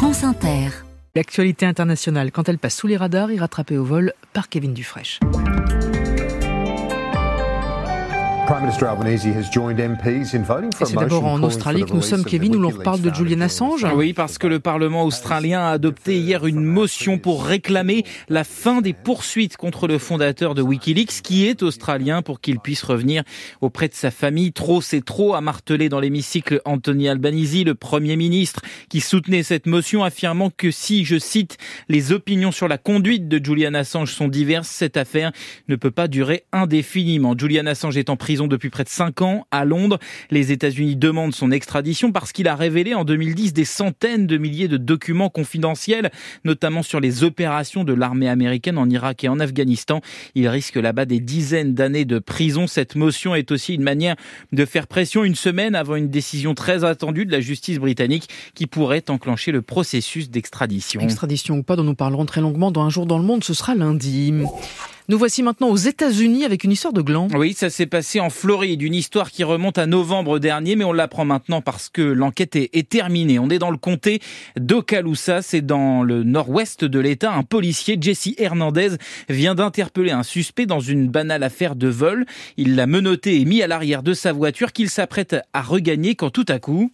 France Inter. L'actualité internationale, quand elle passe sous les radars, est rattrapée au vol par Kevin Dufresne. C'est d'abord en Australie que nous sommes, Kevin, où l'on reparle de Julian Assange. Oui, parce que le Parlement australien a adopté hier une motion pour réclamer la fin des poursuites contre le fondateur de Wikileaks, qui est australien, pour qu'il puisse revenir auprès de sa famille. Trop, c'est trop, a martelé dans l'hémicycle Anthony Albanese, le Premier ministre, qui soutenait cette motion, affirmant que si, je cite, les opinions sur la conduite de Julian Assange sont diverses, cette affaire ne peut pas durer indéfiniment. Julian Assange est en prison depuis près de 5 ans à Londres. Les États-Unis demandent son extradition parce qu'il a révélé en 2010 des centaines de milliers de documents confidentiels, notamment sur les opérations de l'armée américaine en Irak et en Afghanistan. Il risque là-bas des dizaines d'années de prison. Cette motion est aussi une manière de faire pression une semaine avant une décision très attendue de la justice britannique qui pourrait enclencher le processus d'extradition. Extradition ou pas, dont nous parlerons très longuement dans un jour dans le monde, ce sera lundi. Nous voici maintenant aux États-Unis avec une histoire de gland. Oui, ça s'est passé en Floride, une histoire qui remonte à novembre dernier, mais on l'apprend maintenant parce que l'enquête est, terminée. On est dans le comté d'Okaloosa, c'est dans le nord-ouest de l'État. Un policier, Jesse Hernandez, vient d'interpeller un suspect dans une banale affaire de vol. Il l'a menotté et mis à l'arrière de sa voiture qu'il s'apprête à regagner quand tout à coup...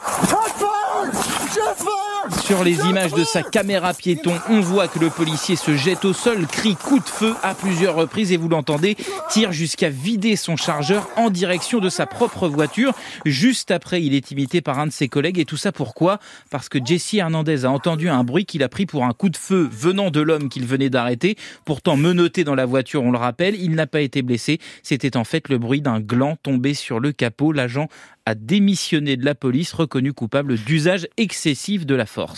Sur les images de sa caméra piéton, on voit que le policier se jette au sol, crie coup de feu à plusieurs reprises et vous l'entendez, tire jusqu'à vider son chargeur en direction de sa propre voiture. Juste après, il est imité par un de ses collègues et tout ça pourquoi? Parce que Jesse Hernandez a entendu un bruit qu'il a pris pour un coup de feu venant de l'homme qu'il venait d'arrêter. Pourtant menotté dans la voiture, on le rappelle, il n'a pas été blessé. C'était en fait le bruit d'un gland tombé sur le capot. L'agent a démissionné de la police, reconnu coupable d'usage excessif de la force.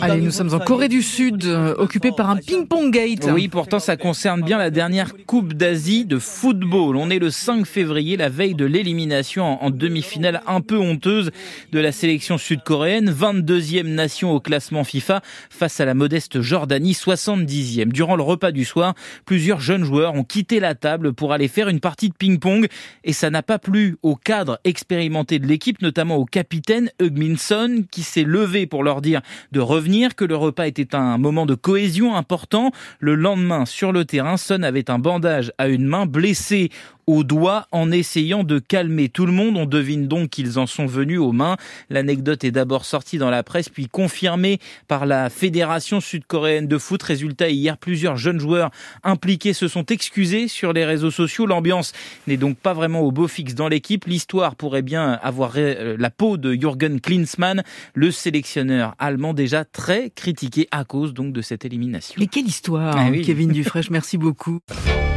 Allez, nous sommes en Corée du Sud, euh, occupé par un ping-pong gate. Oui, pourtant ça concerne bien la dernière Coupe d'Asie de football. On est le 5 février, la veille de l'élimination en demi-finale un peu honteuse de la sélection sud-coréenne, 22e nation au classement FIFA face à la modeste Jordanie, 70e. Durant le repas du soir, plusieurs jeunes joueurs ont quitté la table pour aller faire une partie de ping-pong et ça n'a pas plu au cadre expérimenté de l'équipe, notamment au capitaine Hugminson qui s'est levé pour leur dire de revenir, que le repas était un moment de cohésion important. Le lendemain, sur le terrain, Son avait un bandage à une main blessée au doigt en essayant de calmer tout le monde. On devine donc qu'ils en sont venus aux mains. L'anecdote est d'abord sortie dans la presse, puis confirmée par la Fédération sud-coréenne de foot. Résultat, hier, plusieurs jeunes joueurs impliqués se sont excusés sur les réseaux sociaux. L'ambiance n'est donc pas vraiment au beau fixe dans l'équipe. L'histoire pourrait bien avoir euh, la peau de Jürgen Klinsmann, le sélectionneur allemand déjà très critiqué à cause donc de cette élimination. Mais quelle histoire, ah Kevin Dufresne, merci beaucoup.